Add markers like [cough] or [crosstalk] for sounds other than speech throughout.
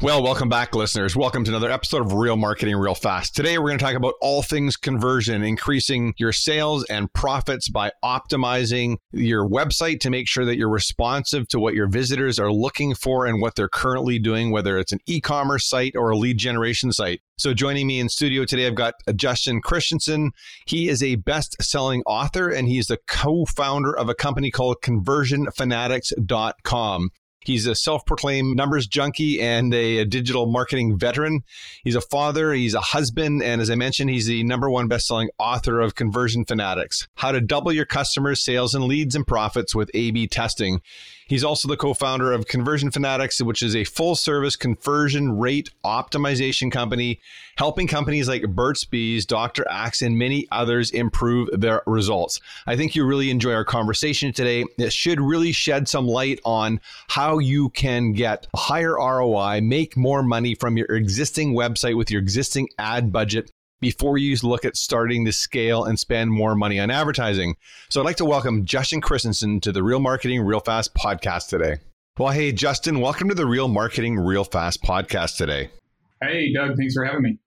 Well, welcome back, listeners. Welcome to another episode of Real Marketing Real Fast. Today, we're going to talk about all things conversion, increasing your sales and profits by optimizing your website to make sure that you're responsive to what your visitors are looking for and what they're currently doing, whether it's an e commerce site or a lead generation site. So, joining me in studio today, I've got Justin Christianson. He is a best selling author and he's the co founder of a company called conversionfanatics.com. He's a self proclaimed numbers junkie and a, a, digital marketing veteran. He's a father, he's a husband, and as I mentioned, he's the number one best selling author of Conversion Fanatics How to Double Your Customers' Sales and Leads and Profits with A B Testing. He's also the co founder of Conversion Fanatics, which is a full service conversion rate optimization company, helping companies like Burt's Bees, Dr. Axe, and many others improve their results. I think you really enjoy our conversation today. It should really shed some light on how you can get higher ROI, make more money from your existing website with your existing ad budget before you look at starting to scale and spend more money on advertising. So I'd like to welcome Justin Christianson to the Real Marketing Real Fast podcast today. Well, hey, Justin, welcome to the Real Marketing Real Fast podcast today. Hey, Doug, thanks for having me.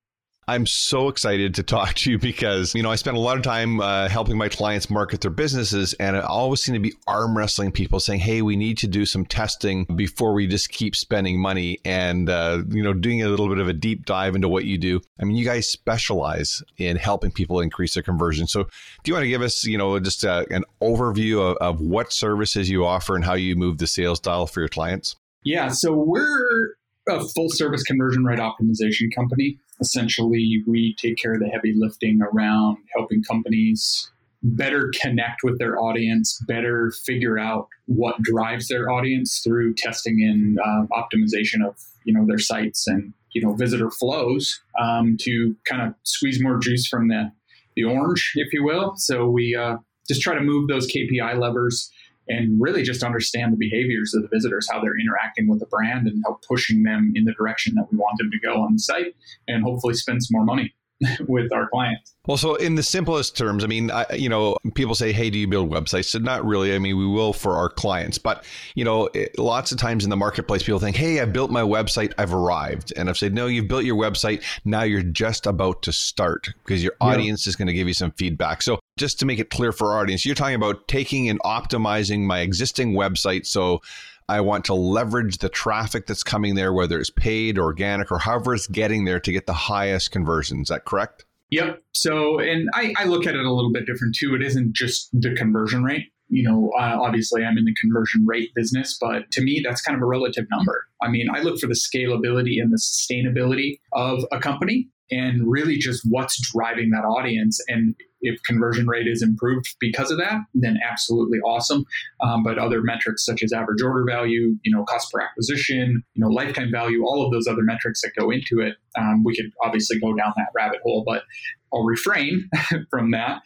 I'm so excited to talk to you because, you know, I spend a lot of time uh, helping my clients market their businesses, and I always seem to be arm wrestling people saying, hey, we need to do some testing before we just keep spending money and, uh, you know, doing a little bit of a deep dive into what you do. I mean, you guys specialize in helping people increase their conversion. So, do you want to give us, you know, just uh, an overview of, of what services you offer and how you move the sales dial for your clients? Yeah. So, we're a full service conversion rate optimization company. Essentially, we take care of the heavy lifting around helping companies better connect with their audience, better figure out what drives their audience through testing and uh, optimization of you know their sites and you know visitor flows um, to kind of squeeze more juice from the the orange, if you will. So we uh, just try to move those KPI levers and really just understand the behaviors of the visitors, how they're interacting with the brand, and help pushing them in the direction that we want them to go on the site, and hopefully spend some more money. [laughs] with our clients. Well, so in the simplest terms, I mean, I, you know, people say, "Hey, do you build websites?" So not really. I mean, we will for our clients, but you know, it, lots of times in the marketplace, people think, "Hey, I built my website. I've arrived," and I've said, "No, you've built your website. Now you're just about to start because your audience yeah. is going to give you some feedback." So just to make it clear for our audience, you're talking about taking and optimizing my existing website so I want to leverage the traffic that's coming there, whether it's paid, organic, or however it's getting there to get the highest conversion. Is that correct? Yep. So, and I, I look at it a little bit different too. It isn't just the conversion rate. You know, uh, obviously I'm in the conversion rate business, but to me, that's kind of a relative number. I mean, I look for the scalability and the sustainability of a company and really just what's driving that audience. And if conversion rate is improved because of that, then absolutely awesome. Um, but other metrics such as average order value, you know, cost per acquisition, you know, lifetime value, all of those other metrics that go into it, um, we could obviously go down that rabbit hole. But I'll refrain [laughs] from that.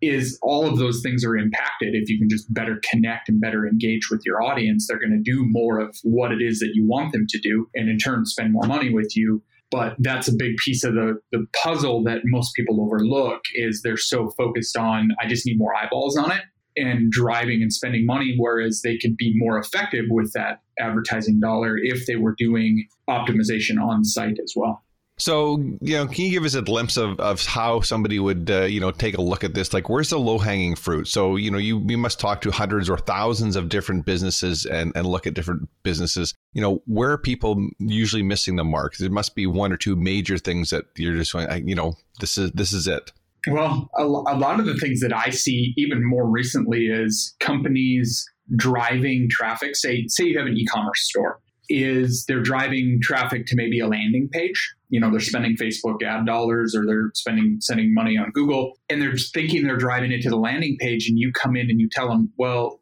Is all of those things are impacted if you can just better connect and better engage with your audience. They're going to do more of what it is that you want them to do, and in turn spend more money with you but that's a big piece of the, the puzzle that most people overlook is they're so focused on i just need more eyeballs on it and driving and spending money whereas they could be more effective with that advertising dollar if they were doing optimization on site as well so, you know, can you give us a glimpse of, of how somebody would, uh, you know, take a look at this? Like, where's the low hanging fruit? So, you know, you, you must talk to hundreds or thousands of different businesses and, and look at different businesses. You know, where are people usually missing the mark? There must be one or two major things that you're just going, you know, this is this is it. Well, a, a lot of the things that I see even more recently is companies driving traffic. Say, say you have an e-commerce store is they're driving traffic to maybe a landing page. You know, they're spending Facebook ad dollars or they're spending sending money on Google and they're thinking they're driving it to the landing page and you come in and you tell them, "Well,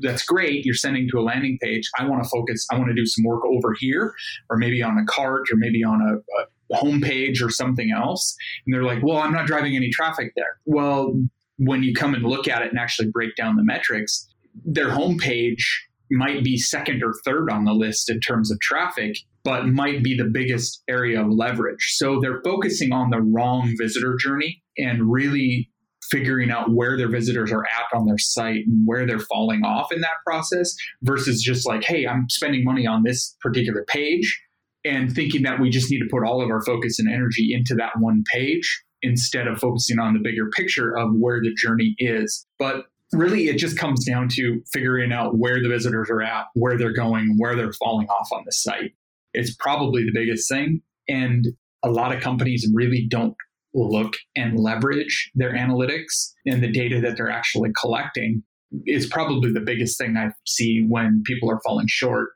that's great. You're sending to a landing page. I want to focus. I want to do some work over here, or maybe on a cart, or maybe on a, a homepage or something else. And they're like, well, I'm not driving any traffic there. Well, when you come and look at it and actually break down the metrics, their homepage might be second or third on the list in terms of traffic, but might be the biggest area of leverage. So they're focusing on the wrong visitor journey and really figuring out where their visitors are at on their site and where they're falling off in that process versus just like, hey, I'm spending money on this particular page and thinking that we just need to put all of our focus and energy into that one page instead of focusing on the bigger picture of where the journey is. But really, it just comes down to figuring out where the visitors are at, where they're going, where they're falling off on the site. It's probably the biggest thing. And a lot of companies really don't look and leverage their analytics and the data that they're actually collecting is probably the biggest thing I see when people are falling short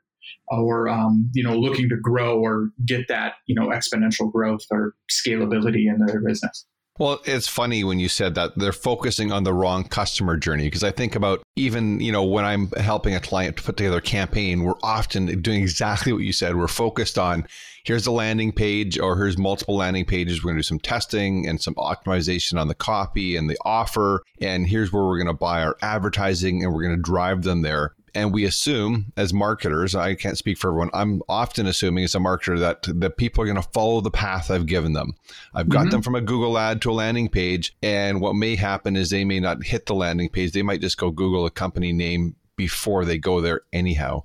or um, you know looking to grow or get that you know exponential growth or scalability in their business. Well, it's funny when you said that they're focusing on the wrong customer journey because I think about even, you know, when I'm helping a client to put together a campaign, we're often doing exactly what you said. We're focused on here's the landing page or here's multiple landing pages. We're going to do some testing and some optimization on the copy and the offer. And here's where we're going to buy our advertising and we're going to drive them there. And we assume as marketers, I can't speak for everyone, I'm often assuming as a marketer that the people are going to follow the path I've given them. I've got mm-hmm. them from a Google ad to a landing page. And what may happen is they may not hit the landing page. They might just go Google a company name before they go there anyhow.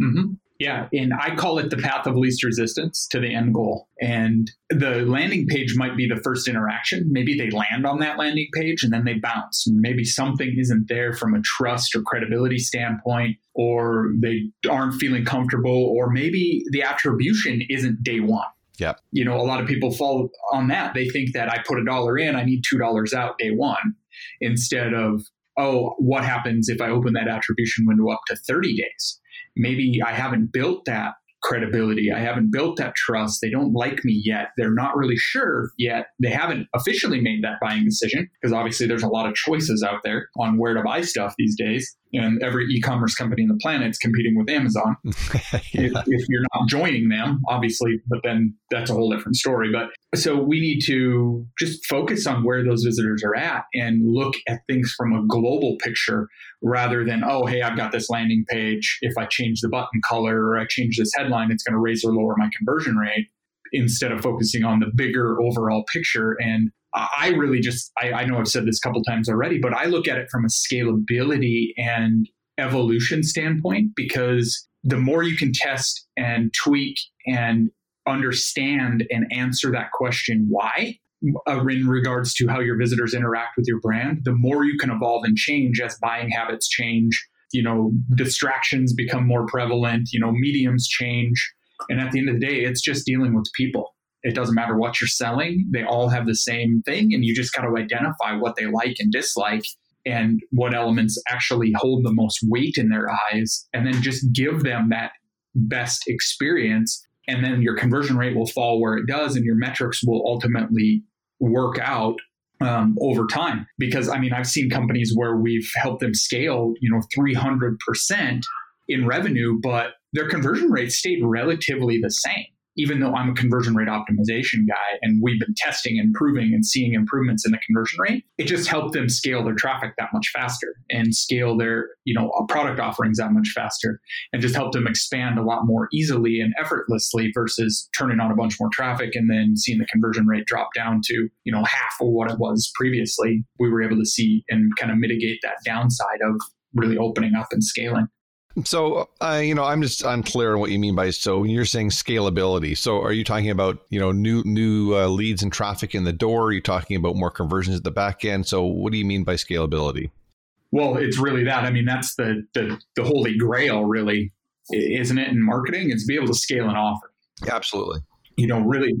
Mm-hmm. Yeah, and I call it the path of least resistance to the end goal. And the landing page might be the first interaction. Maybe they land on that landing page and then they bounce. Maybe something isn't there from a trust or credibility standpoint, or they aren't feeling comfortable, or maybe the attribution isn't day one. Yeah. You know, a lot of people fall on that. They think that I put a dollar in, I need $2 out day one, instead of, oh, what happens if I open that attribution window up to 30 days? Maybe I haven't built that credibility. I haven't built that trust. They don't like me yet. They're not really sure yet. They haven't officially made that buying decision because obviously there's a lot of choices out there on where to buy stuff these days and every e-commerce company in the planet is competing with Amazon. [laughs] yeah. if, if, you're not joining them, obviously, but then that's a whole different story. But so we need to just focus on where those visitors are at and look at things from a global picture rather than, oh, hey, I've got this landing page. If I change the button color or I change this headline, it's going to raise or lower my conversion rate instead of focusing on the bigger overall picture and I really just, I, I know I've said this a couple times already, but I look at it from a scalability and evolution standpoint because the more you can test and tweak and understand and answer that question, why, uh, in regards to how your visitors interact with your brand, the more you can evolve and change as buying habits change. You know, distractions become more prevalent, you know, mediums change. And at the end of the day, it's just dealing with people. It doesn't matter what you're selling, they all have the same thing. And you just got to identify what they like and dislike and what elements actually hold the most weight in their eyes. And then just give them that best experience. And then your conversion rate will fall where it does, and your metrics will ultimately work out um, over time. Because I mean, I've seen companies where we've helped them scale, you know, 300% in revenue, but their conversion rate stayed relatively the same even though I'm a conversion rate optimization guy and we've been testing and improving and seeing improvements in the conversion rate, it just helped them scale their traffic that much faster and scale their, you know, product offerings that much faster and just helped them expand a lot more easily and effortlessly versus turning on a bunch more traffic and then seeing the conversion rate drop down to, you know, half of what it was previously. We were able to see and kind of mitigate that downside of really opening up and scaling. So, uh, you know, I'm just unclear on what you mean by so when you're saying scalability. So, are you talking about you know new new uh, leads and traffic in the door? Are you talking about more conversions at the back end? So, what do you mean by scalability? Well, it's really that. I mean, that's the the, the holy grail, really, isn't it? In marketing, it's be able to scale an offer. Absolutely. You know, really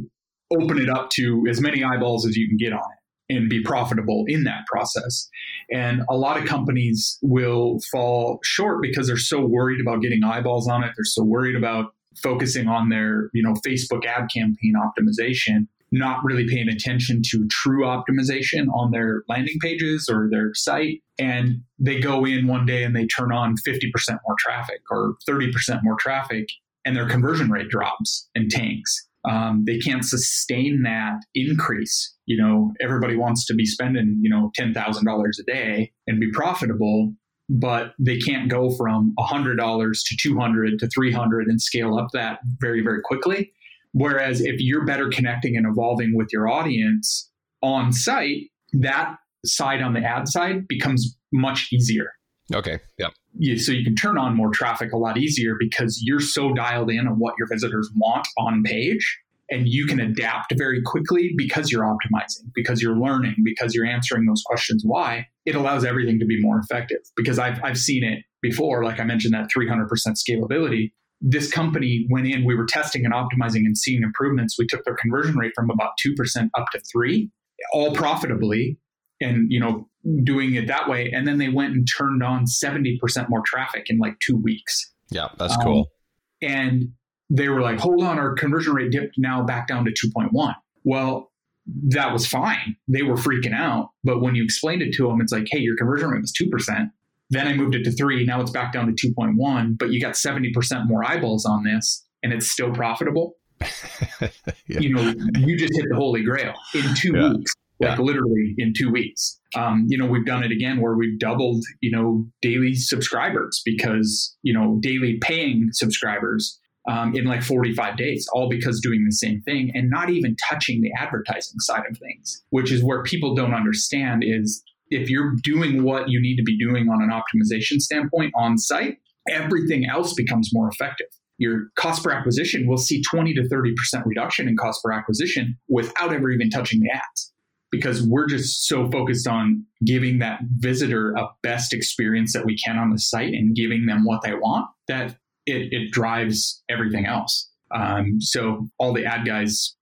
open it up to as many eyeballs as you can get on it and be profitable in that process. And a lot of companies will fall short because they're so worried about getting eyeballs on it. They're so worried about focusing on their, you know, Facebook ad campaign optimization, not really paying attention to true optimization on their landing pages or their site. And they go in one day and they turn on 50% more traffic or 30% more traffic and their conversion rate drops and tanks um, they can't sustain that increase. You know, everybody wants to be spending, you know, $10,000 a day and be profitable, but they can't go from $100 to 200 to 300 and scale up that very, very quickly. Whereas if you're better connecting and evolving with your audience on site, that side on the ad side becomes much easier Okay. Yeah. So you can turn on more traffic a lot easier because you're so dialed in on what your visitors want on page and you can adapt very quickly because you're optimizing, because you're learning, because you're answering those questions why. It allows everything to be more effective because I've, I've seen it before, like I mentioned, that 300% scalability. This company went in, we were testing and optimizing and seeing improvements. We took their conversion rate from about 2% up to 3 all profitably and you know doing it that way. And then they went and turned on 70% more traffic in like two weeks. Yeah that's cool. um, and they were like hold on our conversion rate dipped now back down to 2.1 well that was fine. They were freaking out. But when you explained it to them it's like hey your conversion rate was 2% then i moved it to 3 now it's back down to 2.1 but you got 70% more eyeballs on this and it's still profitable. [laughs] Yeah. you know you just hit the holy grail in two yeah. weeks like yeah. literally in two weeks. Um, you know, we've done it again where we've doubled, you know, daily subscribers because, you know, daily paying subscribers um, in like 45 days, all because doing the same thing and not even touching the advertising side of things, which is where people don't understand is if you're doing what you need to be doing on an optimization standpoint on site, everything else becomes more effective. Your cost per acquisition will see 20 to 30% reduction in cost per acquisition without ever even touching the ads because we're just so focused on giving that visitor a best experience that we can on the site and giving them what they want that it, it drives everything else. Um, so all the ad guys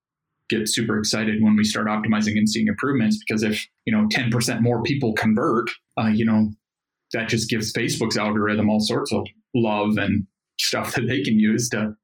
get super excited when we start optimizing and seeing improvements because if you know 10% more people convert, uh, you know that just gives Facebook's algorithm all sorts of love and stuff that they can use to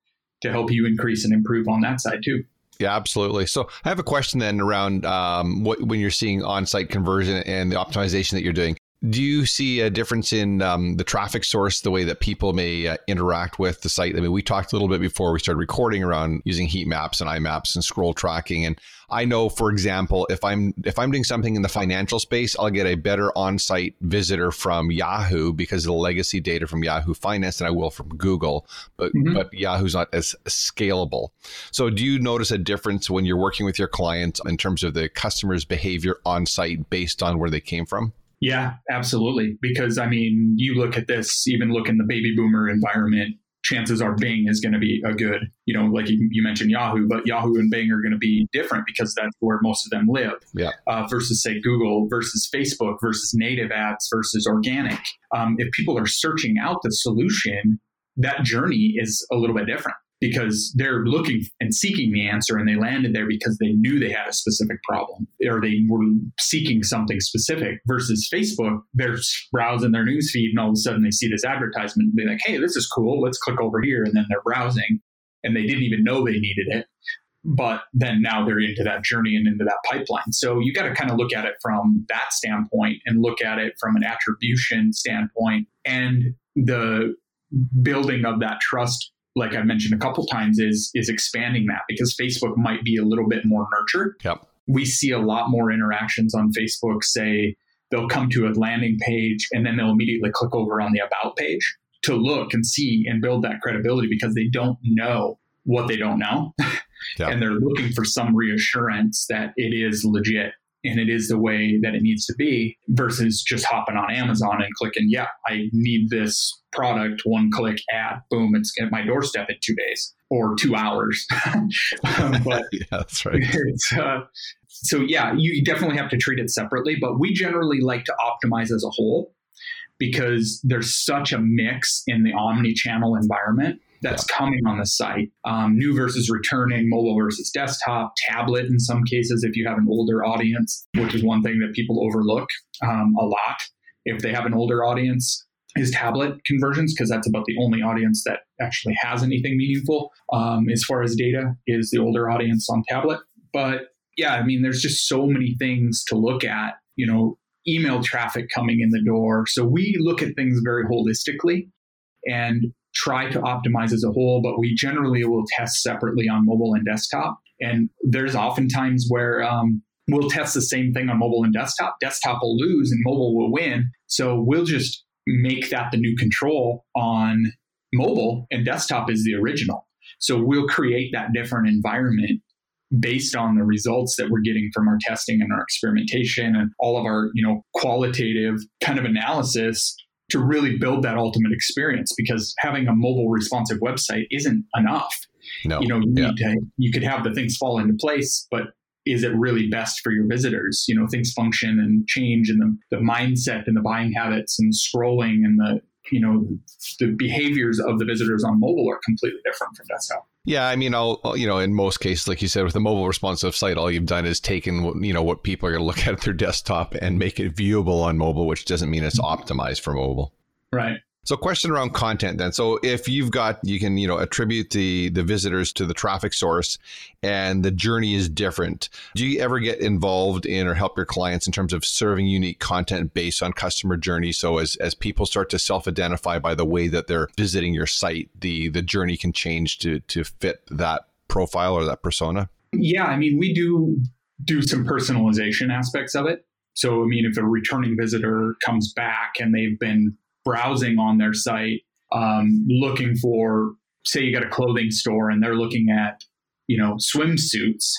to help you increase and improve on that side too. Yeah, absolutely. So I have a question then around um, what when you're seeing on-site conversion and the optimization that you're doing. Do you see a difference in um, the traffic source, the way that people may uh, interact with the site? I mean, we talked a little bit before we started recording around using heat maps and IMAPs and scroll tracking. And I know, for example, if I'm if I'm doing something in the financial space, I'll get a better on-site visitor from Yahoo because of the legacy data from Yahoo Finance than I will from Google. But mm-hmm. but Yahoo's not as scalable. So, do you notice a difference when you're working with your clients in terms of the customer's behavior on-site based on where they came from? Yeah, absolutely. Because I mean, you look at this, even look in the baby boomer environment, chances are Bing is going to be a good, you know, like you, you, mentioned Yahoo, but Yahoo and Bing are going to be different because that's where most of them live. Yeah. Uh, versus say Google versus Facebook versus native ads versus organic. Um, if people are searching out the solution, that journey is a little bit different because they're looking and seeking the answer and they landed there because they knew they had a specific problem or they were seeking something specific versus Facebook, they're browsing their news feed and all of a sudden they see this advertisement and be like, hey, this is cool. Let's click over here. And then they're browsing and they didn't even know they needed it. But then now they're into that journey and into that pipeline. So you got to kind of look at it from that standpoint and look at it from an attribution standpoint and the building of that trust like I mentioned a couple times, is is expanding that because Facebook might be a little bit more nurtured. Yep. We see a lot more interactions on Facebook. Say they'll come to a landing page and then they'll immediately click over on the about page to look and see and build that credibility because they don't know what they don't know. [laughs] Yep. and they're looking for some reassurance that it is legit and it is the way that it needs to be versus just hopping on Amazon and clicking, yeah, I need this product, one click ad, boom, it's at my doorstep in two days or two hours. [laughs] [laughs] but yeah, that's right. Uh, so yeah, you definitely have to treat it separately, but we generally like to optimize as a whole because there's such a mix in the omni-channel environment that's yeah. coming on the site. Um, new versus returning, mobile versus desktop, tablet in some cases, if you have an older audience, which is one thing that people overlook um, a lot. If they have an older audience, is tablet conversions because that's about the only audience that actually has anything meaningful um, as far as data is the older audience on tablet. But yeah, I mean, there's just so many things to look at. You know, email traffic coming in the door. So we look at things very holistically. And try to optimize as a whole, but we generally will test separately on mobile and desktop. And there's oftentimes where um, we'll test the same thing on mobile and desktop. Desktop will lose and mobile will win. So we'll just make that the new control on mobile and desktop is the original. So we'll create that different environment based on the results that we're getting from our testing and our experimentation and all of our, you know, qualitative kind of analysis to really build that ultimate experience because having a mobile responsive website isn't enough. No. You know, you, yeah. to, you could have the things fall into place, but is it really best for your visitors? You know, things function and change and the, the mindset and the buying habits and scrolling and the, you know, the behaviors of the visitors on mobile are completely different from desktop. Yeah, I mean, I'll you know, in most cases, like you said, with a mobile responsive site, all you've done is taken you know what people are going to look at at their desktop and make it viewable on mobile, which doesn't mean it's optimized for mobile. Right. So question around content then. So if you've got you can, you know, attribute the the visitors to the traffic source and the journey is different. Do you ever get involved in or help your clients in terms of serving unique content based on customer journey so as as people start to self-identify by the way that they're visiting your site, the the journey can change to to fit that profile or that persona? Yeah, I mean, we do do some personalization aspects of it. So, I mean, if a returning visitor comes back and they've been browsing on their site, um, looking for, say, you got a clothing store and they're looking at, you know, swimsuits.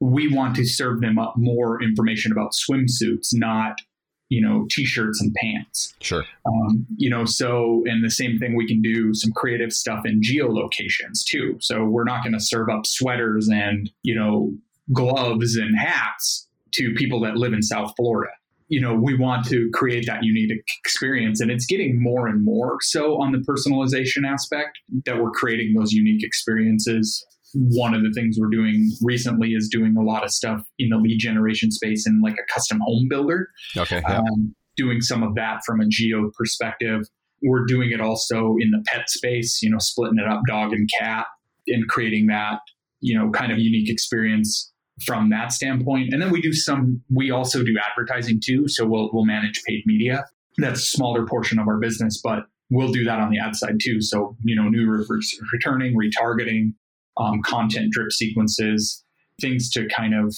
We want to serve them up more information about swimsuits, not you know t-shirts and pants. Sure. Um, you know so and the same thing we can do some creative stuff in geolocations too. So we're not going to serve up sweaters and you know gloves and hats to people that live in south florida you know, we want to create that unique experience. And it's getting more and more so on the personalization aspect that we're creating those unique experiences. One of the things we're doing recently is doing a lot of stuff in the lead generation space in like a custom home builder. Okay. Yeah. Um, doing some of that from a geo perspective. We're doing it also in the pet space, you know, splitting it up dog and cat and creating that, you know, kind of unique experience from that standpoint. And then we do some, we also do advertising too. So we'll, we'll manage paid media. That's a smaller portion of our business, but we'll do that on the ad side too. So, you know, new reverse returning, retargeting, um, content drip sequences, things to kind of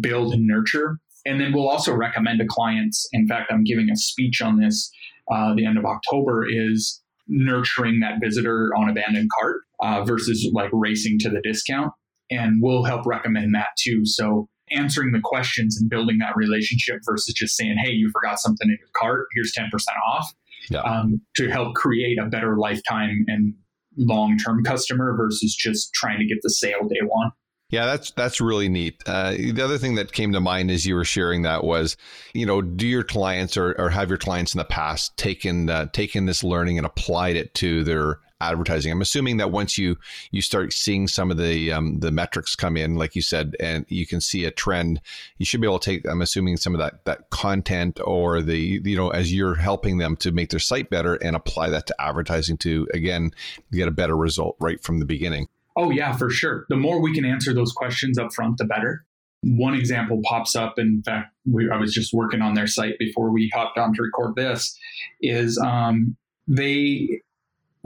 build and nurture. And then we'll also recommend to clients. In fact, I'm giving a speech on this uh, the end of October is nurturing that visitor on abandoned cart uh, versus like racing to the discount and we'll help recommend that too. So answering the questions and building that relationship versus just saying, "Hey, you forgot something in your cart. Here's ten percent off," yeah. um, to help create a better lifetime and long-term customer versus just trying to get the sale day one. Yeah, that's that's really neat. Uh, the other thing that came to mind as you were sharing that was, you know, do your clients or, or have your clients in the past taken uh, taken this learning and applied it to their advertising. I'm assuming that once you you start seeing some of the um, the metrics come in, like you said, and you can see a trend, you should be able to take. I'm assuming some of that that content or the you know as you're helping them to make their site better and apply that to advertising to again get a better result right from the beginning. Oh yeah, for sure. The more we can answer those questions up front, the better. One example pops up. In fact, we, I was just working on their site before we hopped on to record this. Is um, they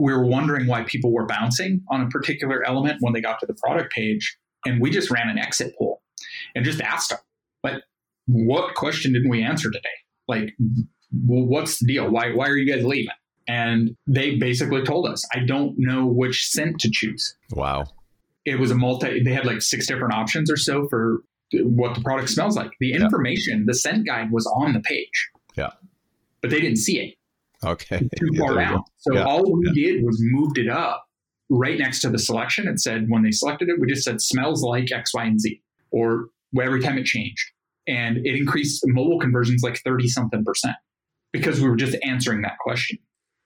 we were wondering why people were bouncing on a particular element when they got to the product page. And we just ran an exit poll and just asked them, like, what question didn't we answer today? Like, what's the deal? Why, why are you guys leaving? And they basically told us, I don't know which scent to choose. Wow. It was a multi, they had like six different options or so for what the product smells like. The information, yeah. the scent guide was on the page. Yeah. But they didn't see it. Okay. Too far yeah, down. So yeah. all we yeah. did was moved it up right next to the selection. It said when they selected it, we just said smells like X, Y, and Z, or every time it changed. And it increased mobile conversions like 30 something percent because we were just answering that question.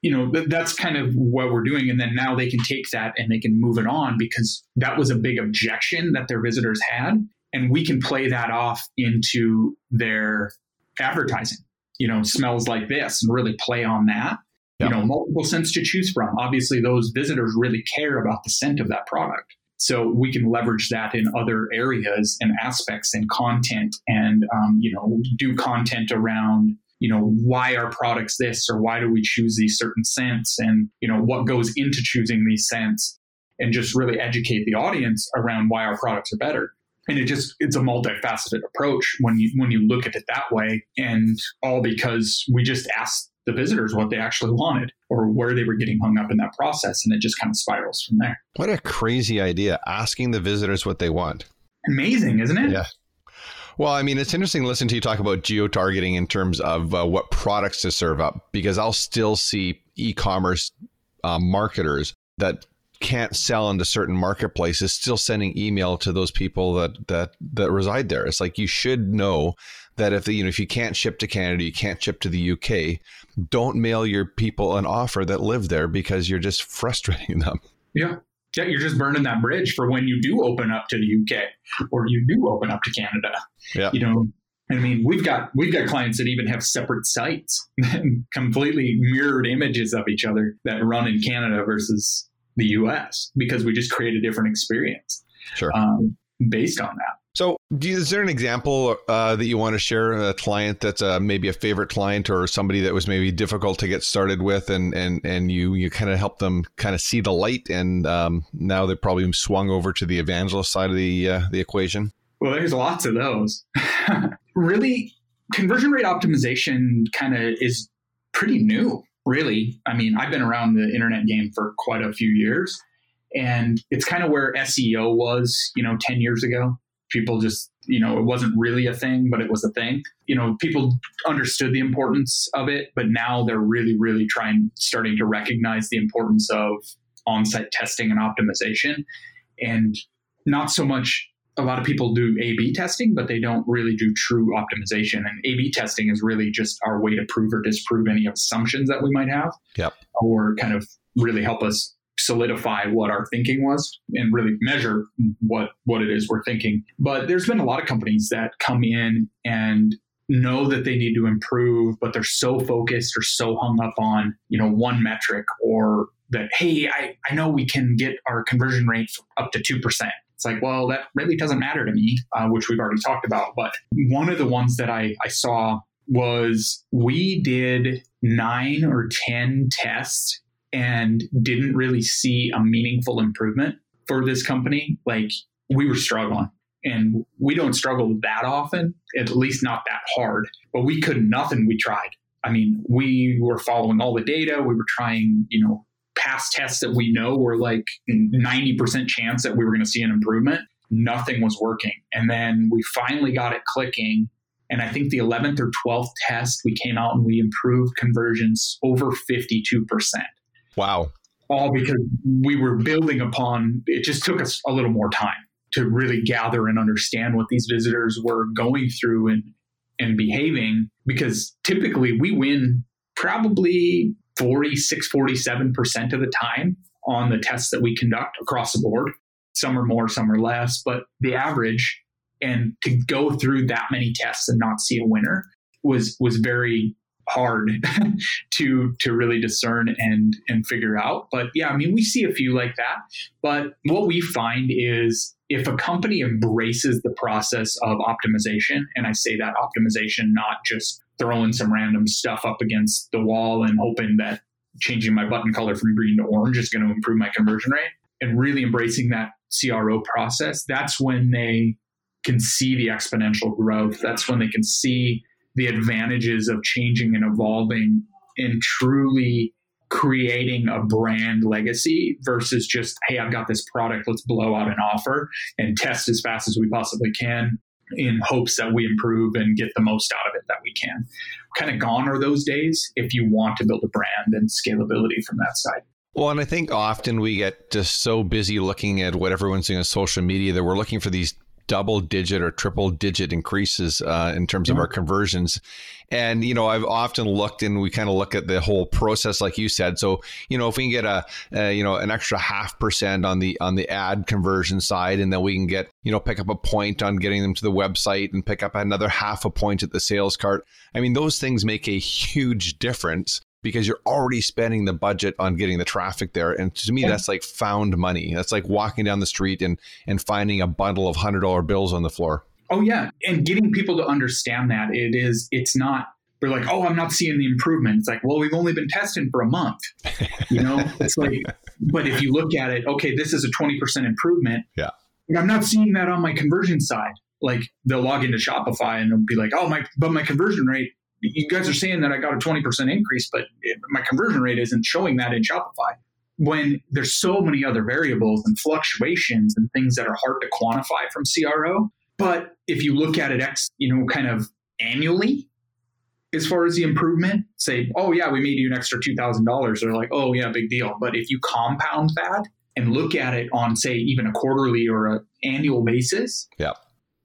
You know, th- that's kind of what we're doing. And then now they can take that and they can move it on because that was a big objection that their visitors had. And we can play that off into their advertising you know, smells like this and really play on that. Yeah. You know, multiple scents to choose from. Obviously, those visitors really care about the scent of that product. So we can leverage that in other areas and aspects and content and, um, you know, do content around, you know, why are products this or why do we choose these certain scents and, you know, what goes into choosing these scents and just really educate the audience around why our products are better and it just it's a multifaceted approach when you when you look at it that way. And all because we just asked the visitors what they actually wanted or where they were getting hung up in that process. And it just kind of spirals from there. What a crazy idea. Asking the visitors what they want. Amazing isn't it? Yeah. Well, I mean, it's interesting to listen to you talk about geo targeting in terms of uh, what products to serve up because I'll still see e commerce uh, marketers that can't sell into certain marketplaces still sending email to those people that that that reside there it's like you should know that if the, you know if you can't ship to Canada you can't ship to the UK don't mail your people an offer that live there because you're just [laughs] frustrating them yeah yeah, you're just burning that bridge for when you do open up to the UK or you do open up to Canada. Yeah. You know, I mean, we've got we've got clients that even have separate sites, [laughs] completely mirrored images of each other that run in Canada versus the U.S. because we just create a different experience. Sure. Um, based on that. So, you, is there an example uh, that you want to share? A client that's uh, maybe a favorite client, or somebody that was maybe difficult to get started with, and and and you you kind of help them kind of see the light, and um, now they're probably swung over to the evangelist side of the uh, the equation. Well, there's lots of those. [laughs] really, conversion rate optimization kind of is pretty new. Really, I mean, I've been around the internet game for quite a few years, and it's kind of where SEO was, you know, ten years ago. People just you know it wasn't really a thing but it was a thing. You know people understood the importance of it but now they're really really trying starting to recognize the importance of on-site testing and optimization. And not so much a lot of people do a b testing but they don't really do true optimization and a b testing is really just our way to prove or disprove any assumptions that we might have yep. or kind of really help us solidify what our thinking was and really measure what what it is we're thinking. But there's been a lot of companies that come in and know that they need to improve, but they're so focused or so hung up on, you know, one metric or that, hey, I, I know we can get our conversion rate up to 2%. It's like, well, that really doesn't matter to me, uh, which we've already talked about. But one of the ones that I, I saw was we did nine or 10 tests and didn't really see a meaningful improvement for this company, like we were struggling. And we don't struggle that often, at least not that hard. But we could nothing we tried. I mean, we were following all the data. We were trying, you know, past tests that we know were like 90% chance that we were going to see an improvement. Nothing was working. And then we finally got it clicking. And I think the 11th or 12th test, we came out and we improved conversions over 52%. Wow. All because we were building upon, it just took us a little more time to really gather and understand what these visitors were going through and, and behaving. Because typically we win probably 46, 47% of the time on the tests that we conduct across the board. Some are more, some are less, but the average and to go through that many tests and not see a winner was was very hard [laughs] to to really discern and and figure out but yeah i mean we see a few like that but what we find is if a company embraces the process of optimization and i say that optimization not just throwing some random stuff up against the wall and hoping that changing my button color from green to orange is going to improve my conversion rate. And really embracing that cro process that's when they can see the exponential growth. That's when they can see the advantages of changing and evolving and truly creating a brand legacy versus just, hey, I've got this product, let's blow out an offer and test as fast as we possibly can in hopes that we improve and get the most out of it that we can. Kind of gone are those days if you want to build a brand and scalability from that side. Well, and I think often we get just so busy looking at what everyone's doing on social media that we're looking for these double digit or triple digit increases uh, in terms of our conversions. And, you know, I've often looked and we kind of look at the whole process, like you said. So, you know, if we can get a, a, you know, an extra half percent on the, on the ad conversion side, and then we can get, you know, pick up a point on getting them to the website and pick up another half a point at the sales cart. I mean, those things make a huge difference because you're already spending the budget on getting the traffic there. And to me, yeah. that's like found money. That's like walking down the street and and finding a bundle of hundred dollar bills on the floor. Oh yeah, and getting people to understand that it is it's not they're like, oh, I'm not seeing the improvement. It's like, well, we've only been testing for a month. You know, [laughs] it's like, but if you look at it, okay, this is a 20% improvement. Yeah. I'm not seeing that on my conversion side. Like they'll log into Shopify and they'll be like, oh, my, but my conversion rate you guys are saying that I got a 20% increase, but my conversion rate isn't showing that in Shopify. When there's so many other variables and fluctuations and things that are hard to quantify from CRO, But if you look at it, ex, you know, kind of annually, as far as the improvement, say, oh yeah, we made you an extra two thousand dollars. They're like, oh yeah, big deal. But if you compound that and look at it on, say, even a quarterly or an annual basis, yeah,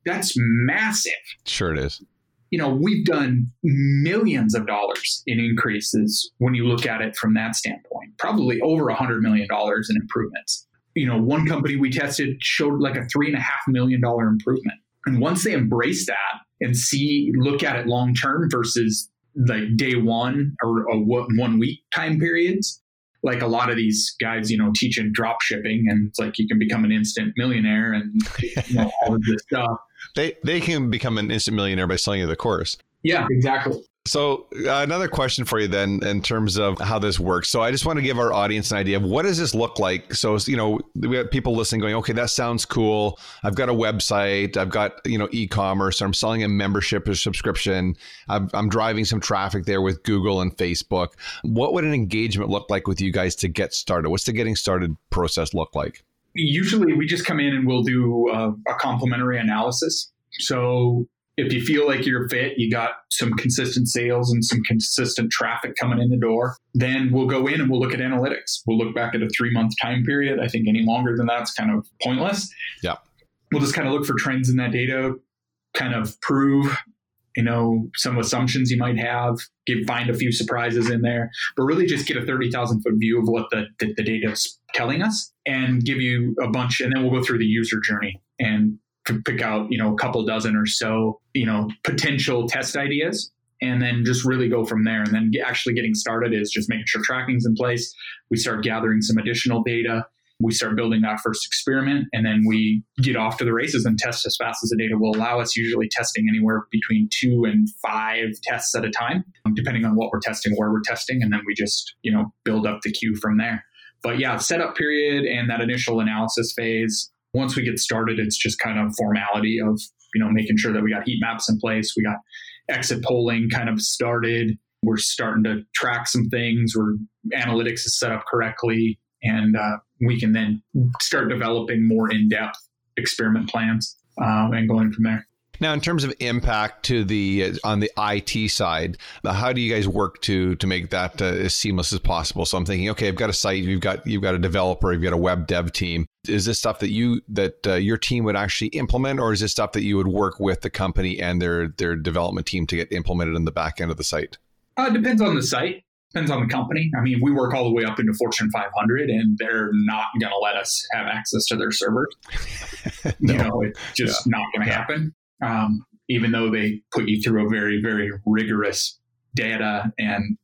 that's massive. Sure, it is. You know, we've done millions of dollars in increases when you look at it from that standpoint. Probably over a hundred million dollars in improvements. You know, one company we tested showed like a three and a half million dollar improvement. And once they embrace that and see, look at it long term versus like day one or, or one week time periods, like a lot of these guys, you know, teaching drop shipping and it's like you can become an instant millionaire and you know, all of this stuff. They they can become an instant millionaire by selling you the course. Yeah, exactly. So uh, another question for you then, in terms of how this works. So I just want to give our audience an idea of what does this look like. So you know, we have people listening going, okay, that sounds cool. I've got a website. I've got you know e-commerce. I'm selling a membership or subscription. I'm, I'm driving some traffic there with Google and Facebook. What would an engagement look like with you guys to get started? What's the getting started process look like? Usually, we just come in and we'll do a, a complimentary analysis. So if you feel like you're fit, you got some consistent sales and some consistent traffic coming in the door, then we'll go in and we'll look at analytics. We'll look back at a three month time period. I think any longer than that's kind of pointless. Yeah. We'll just kind of look for trends in that data, kind of prove, you know, some assumptions you might have, give, find a few surprises in there, but really just get a 30,000 foot view of what the, the, the data is telling us and give you a bunch. And then we'll go through the user journey and pick out you know a couple dozen or so you know potential test ideas and then just really go from there. And then actually getting started is just making sure tracking's in place. We start gathering some additional data. We start building that first experiment and then we get off to the races and test as fast as the data will allow us usually testing anywhere between two and five tests at a time depending on what we're testing where we're testing and then we just you know build up the queue from there but yeah setup period and that initial analysis phase once we get started, it's just kind of formality of you know making sure that we got heat maps in place, we got exit polling kind of started. We're starting to track some things. Where analytics is set up correctly, and uh, we can then start developing more in depth experiment plans um, and going from there. Now, in terms of impact to the uh, on the IT side, uh, how do you guys work to to make that uh, as seamless as possible? So I'm thinking, okay, I've got a site, you've got you've got a developer, you've got a web dev team. Is this stuff that you that uh, your team would actually implement, or is this stuff that you would work with the company and their their development team to get implemented in the back end of the site? Uh, it depends on the site depends on the company. I mean, we work all the way up into Fortune 500, and they're not going to let us have access to their servers. [laughs] no. You know, it's just yeah. not going to yeah. happen um, even though they put you through a very, very rigorous data and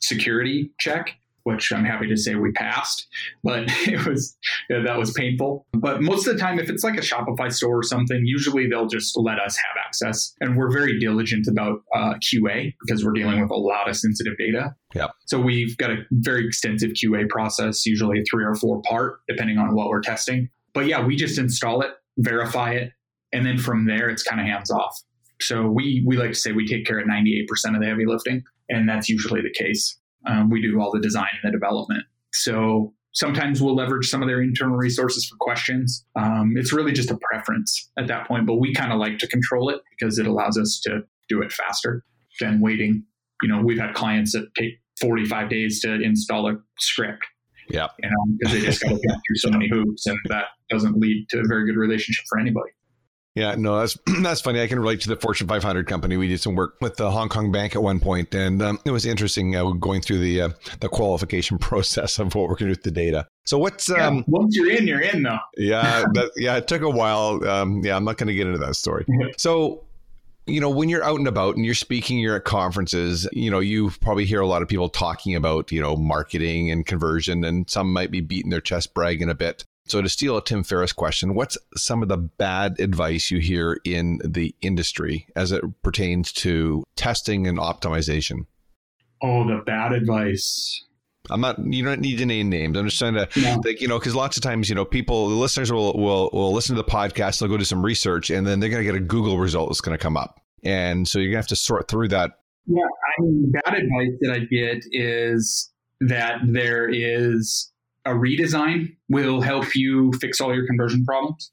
security check, which I'm happy to say we passed, but [laughs] it was yeah, that was painful. But most of the time, if it's like a Shopify store or something, usually they'll just let us have access, and we're very diligent about uh, QA because we're dealing with a lot of sensitive data. Yeah. So we've got a very extensive QA process, usually three or four part, depending on what we're testing. But yeah, we just install it, verify it, and then from there it's kind of hands off. So we we like to say we take care of 98% of the heavy lifting, and that's usually the case. Um, we do all the design and the development. So sometimes we'll leverage some of their internal resources for questions. Um, it's really just a preference at that point, but we kind of like to control it because it allows us to do it faster than waiting. You know, we've had clients that take 45 days to install a script. Yeah. You know, because they just got to get through so many hoops, and that doesn't lead to a very good relationship for anybody. Yeah, no, that's [clears throat] that's funny. I can relate to the Fortune 500 company. We did some work with the Hong Kong Bank at one point, and um, it was interesting uh, going through the uh, the qualification [laughs] process of what we're going to do with the data. So what's yeah, um, once you're in, you're in, though. yeah, [laughs] that, yeah, it took a while. Um, yeah, I'm not going to get into that story. So you know, when you're out and about and you're speaking, you're at conferences, you know, you probably hear a lot of people talking about, you know, marketing and conversion, and some might be beating their chest, bragging a bit. So, to steal a Tim Ferriss question, what's some of the bad advice you hear in the industry as it pertains to testing and optimization? Oh, the bad advice. I'm not. You don't need to name names. I'm just trying to, yeah. like, you know, because lots of times, you know, people, the listeners will will will listen to the podcast. They'll go do some research, and then they're going to get a Google result that's going to come up, and so you're going to have to sort through that. Yeah, I mean, bad advice that I get is that there is a redesign will help you fix all your conversion problems.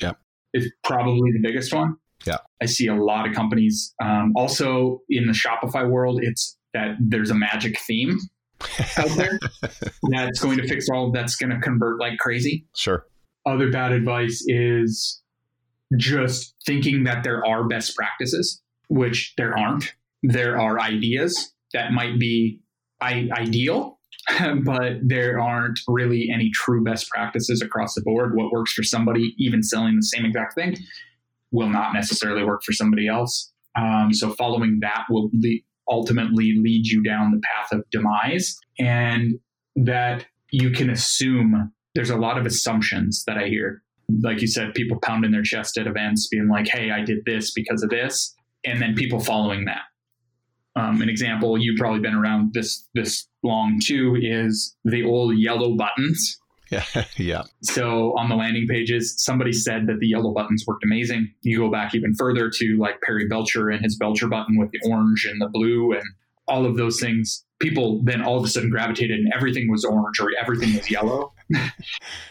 Yeah. is probably the biggest one. Yeah. I see a lot of companies. Um, also in the Shopify world, it's that there's a magic theme out [laughs] there that's going to fix all that's going to convert like crazy. Sure. Other bad advice is just thinking that there are best practices, which there aren't. There are ideas that might be I- ideal, [laughs] but there aren't really any true best practices across the board. What works for somebody, even selling the same exact thing, will not necessarily work for somebody else. Um, so following that will ultimately lead you down the path of demise, and that you can assume there's a lot of assumptions that I hear. Like you said, people pounding their chest at events, being like, "Hey, I did this because of this," and then people following that. Um, an example you've probably been around this this long too is the old yellow buttons. Yeah, [laughs] yeah. So on the landing pages, somebody said that the yellow buttons worked amazing. You go back even further to like Perry Belcher and his Belcher button with the orange and the blue and all of those things. People then all of a sudden gravitated and everything was orange or everything was yellow. [laughs]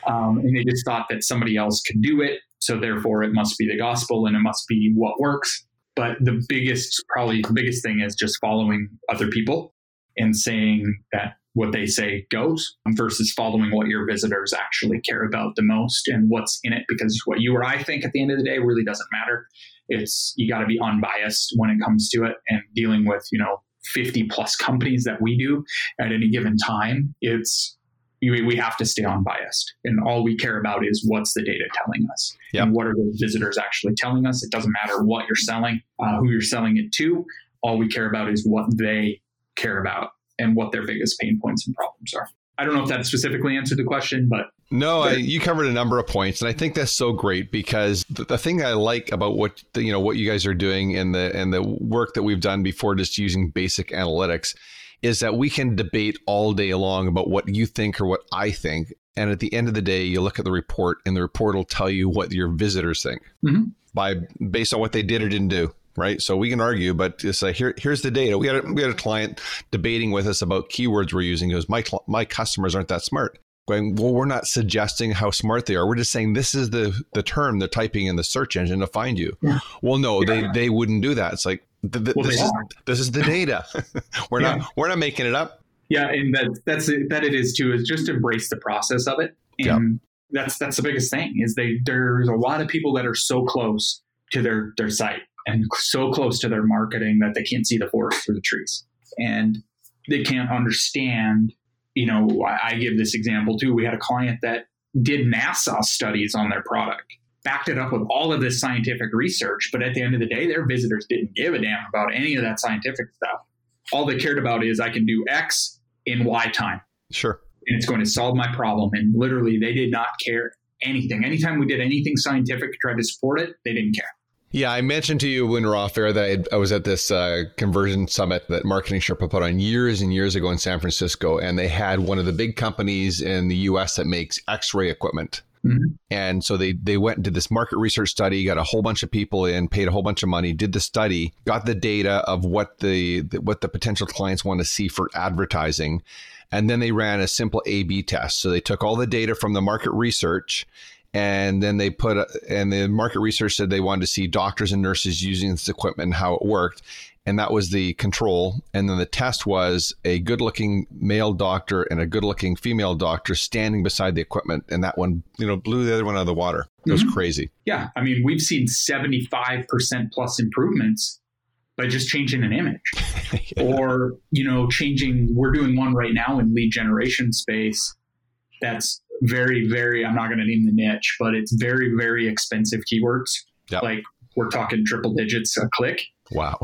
um, and they just thought that somebody else could do it. So therefore, it must be the gospel and it must be what works. But the biggest, probably the biggest thing is just following other people and saying that what they say goes versus following what your visitors actually care about the most and what's in it because what you or I think at the end of the day really doesn't matter. It's you got to be unbiased when it comes to it and dealing with, you know, 50 plus companies that we do at any given time. It's we have to stay unbiased and all we care about is what's the data telling us yep. and what are those visitors actually telling us it doesn't matter what you're selling uh, who you're selling it to all we care about is what they care about and what their biggest pain points and problems are i don't know if that specifically answered the question but no, I, you covered a number of points, and I think that's so great because the, the thing I like about what the, you know what you guys are doing and the and the work that we've done before, just using basic analytics, is that we can debate all day long about what you think or what I think. And at the end of the day, you look at the report and the report will tell you what your visitors think mm-hmm. by based on what they did or didn't do. Right. So we can argue, but it's like, here, here's the data. We had, a, we had a client debating with us about keywords we're using. He goes, my, my customers aren't that smart. Going, well, we're not suggesting how smart they are. We're just saying this is the, the term they're typing in the search engine to find you. Yeah. Well, no, they, they wouldn't do that. It's like, th- th- Well, this, is, are. this is the data. [laughs] we're Yeah. not we're not making it up. Yeah, and that that's it, that it is too. Is just embrace the process of it, and that's that's the biggest thing. Is they there's a lot of people that are so close to their their site and so close to their marketing that they can't see the forest through the trees, and they can't understand. You know, I, I give this example too. We had a client that did NASA studies on their product, backed it up with all of this scientific research, but at the end of the day, their visitors didn't give a damn about any of that scientific stuff. All they cared about is I can do X in Y time Sure. and it's going to solve my problem. And literally, they did not care anything. Anytime we did anything scientific, tried to support it, they didn't care. Yeah, I mentioned to you when we were off air that I, had- I was at this uh, conversion summit that Marketing Sherpa put on years and years ago in San Francisco, and they had one of the big companies in the U.S. that makes X-ray equipment. Mhm. And so they they went and did this market research study, got a whole bunch of people in, paid a whole bunch of money, did the study, got the data of what the, the what the potential clients want to see for advertising, and then they ran a simple A/B test. So they took all the data from the market research, and then they put and the market research said they wanted to see doctors and nurses using this equipment and how it worked. And that was the control. And then the test was a good looking male doctor and a good looking female doctor standing beside the equipment. And that one you know blew the other one out of the water. It was Mhm. crazy. Yeah, I mean, we've seen 75% plus improvements by just changing an image. [laughs] Or, you know, changing. We're doing one right now in lead generation space that's very, very, I'm not going to name the niche, but it's very, very expensive keywords. Yep. Like we're talking triple digits a click. wow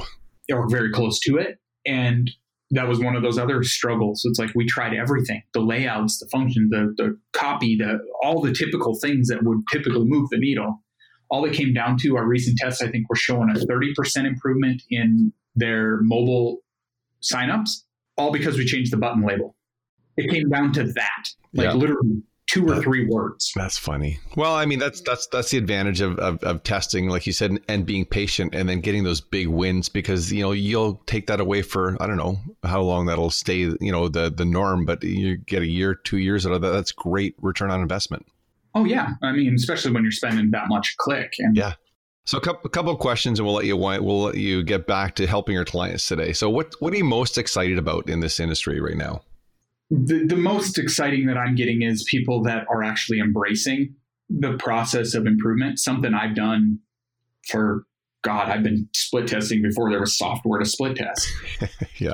or very close to it. And that was one of those other struggles. It's like we tried everything the layouts, the function, the, the copy, the all the typical things that would typically move the needle. All that came down to our recent tests, I think, were showing a 30% improvement in their mobile signups, all because we changed the button label. It came down to that, like Yeah. literally two or three words. that's funny well i mean that's that's that's the advantage of, of, of testing like you said and, and being patient and then getting those big wins because you know you'll take that away for i don't know how long that'll stay you know the the norm but you get a year two years out of that that's great return on investment Oh yeah, I mean, especially when you're spending that much click. And yeah. So a couple, a couple of questions, and we'll let you we'll let you get back to helping your clients today. So what what are you most excited about in this industry right now? The the most exciting that I'm getting is people that are actually embracing the process of improvement. Something I've done for God, I've been split testing before there was software to split test. [laughs] yeah.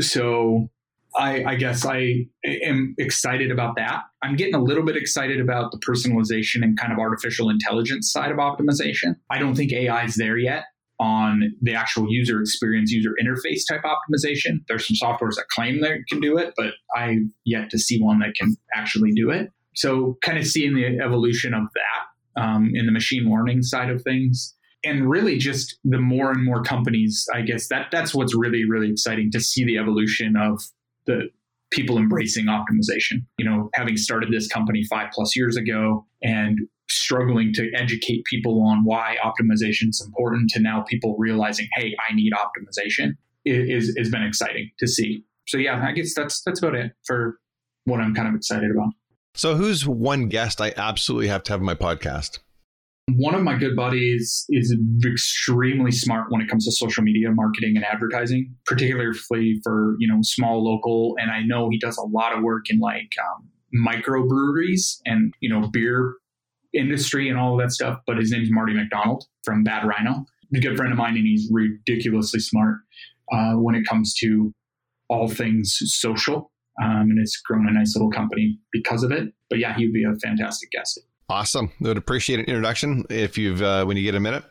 So I, I, guess I am excited about that. I'm getting a little bit excited about the personalization and kind of artificial intelligence side of optimization. I don't think AI is there yet on the actual user experience, user interface type optimization. There's some softwares that claim they can do it, but I've yet to see one that can actually do it. So, kind of seeing the evolution of that um, in the machine learning side of things and really just the more and more companies i guess that that's what's really really exciting to see the evolution of the people embracing optimization. You know, having started this company five plus years ago and struggling to educate people on why optimization is important to now people realizing, hey, I need optimization is has been exciting to see. So yeah, I guess that's that's about it for what I'm kind of excited about. So who's one guest I absolutely have to have in my podcast? One of my good buddies is extremely smart when it comes to social media marketing and advertising, particularly for you know small local. And I know he does a lot of work in like um, microbreweries and you know beer industry and all of that stuff. But his name's Marty McDonald from Bad Rhino. He's a good friend of mine, and he's ridiculously smart uh, when it comes to all things social. Um, and it's grown a nice little company because of it. But yeah, he would be a fantastic guest. Awesome. I would appreciate an introduction if you've uh, when you get a minute.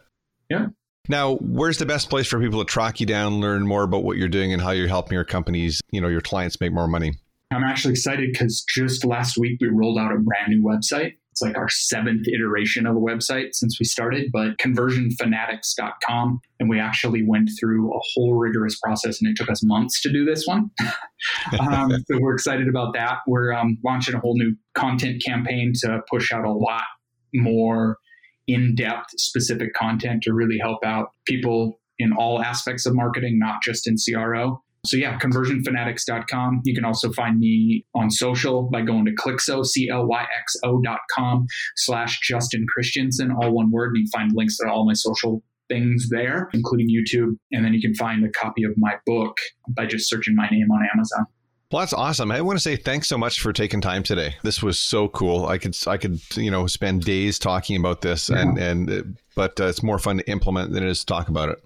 Yeah. Now, where's the best place for people to track you down, learn more about what you're doing and how you're helping your companies, you know, your clients make more money? I'm actually excited because just last week we rolled out a brand new website. It's like our seventh iteration of a website since we started, but conversionfanatics.com. And we actually went through a whole rigorous process and it took us months to do this one. [laughs] um, so we're excited about that. We're um, launching a whole new content campaign to push out a lot more in depth, specific content to really help out people in all aspects of marketing, not just in CRO. So yeah, conversionfanatics.com. You can also find me on social by going to Clyxo, C-L-Y-X-O dot com slash Justin Christianson, all one word. And you can find links to all my social things there, including YouTube. And then you can find a copy of my book by just searching my name on Amazon. Well, that's awesome. I want to say thanks so much for taking time today. This was so cool. I could I could you know spend days talking about this, yeah. and and but uh, it's more fun to implement than it is to talk about it.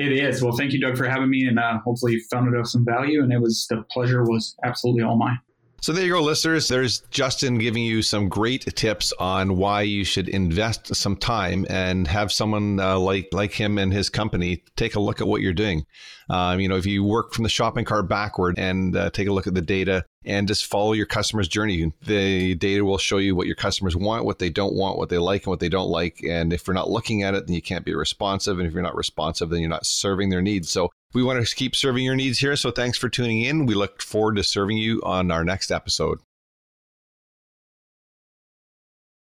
It is. Well, thank you, Doug, for having me, and uh, hopefully you found it of some value. And it was the pleasure was absolutely all mine. So there you go, listeners. There's Justin giving you some great tips on why you should invest some time and have someone uh, like like him and his company take a look at what you're doing. Um, you know, if you work from the shopping cart backward and uh, take a look at the data and just follow your customer's journey, the data will show you what your customers want, what they don't want, what they like, and what they don't like. And if you're not looking at it, then you can't be responsive. And if you're not responsive, then you're not serving their needs. So we want to keep serving your needs here. So thanks for tuning in. We look forward to serving you on our next episode.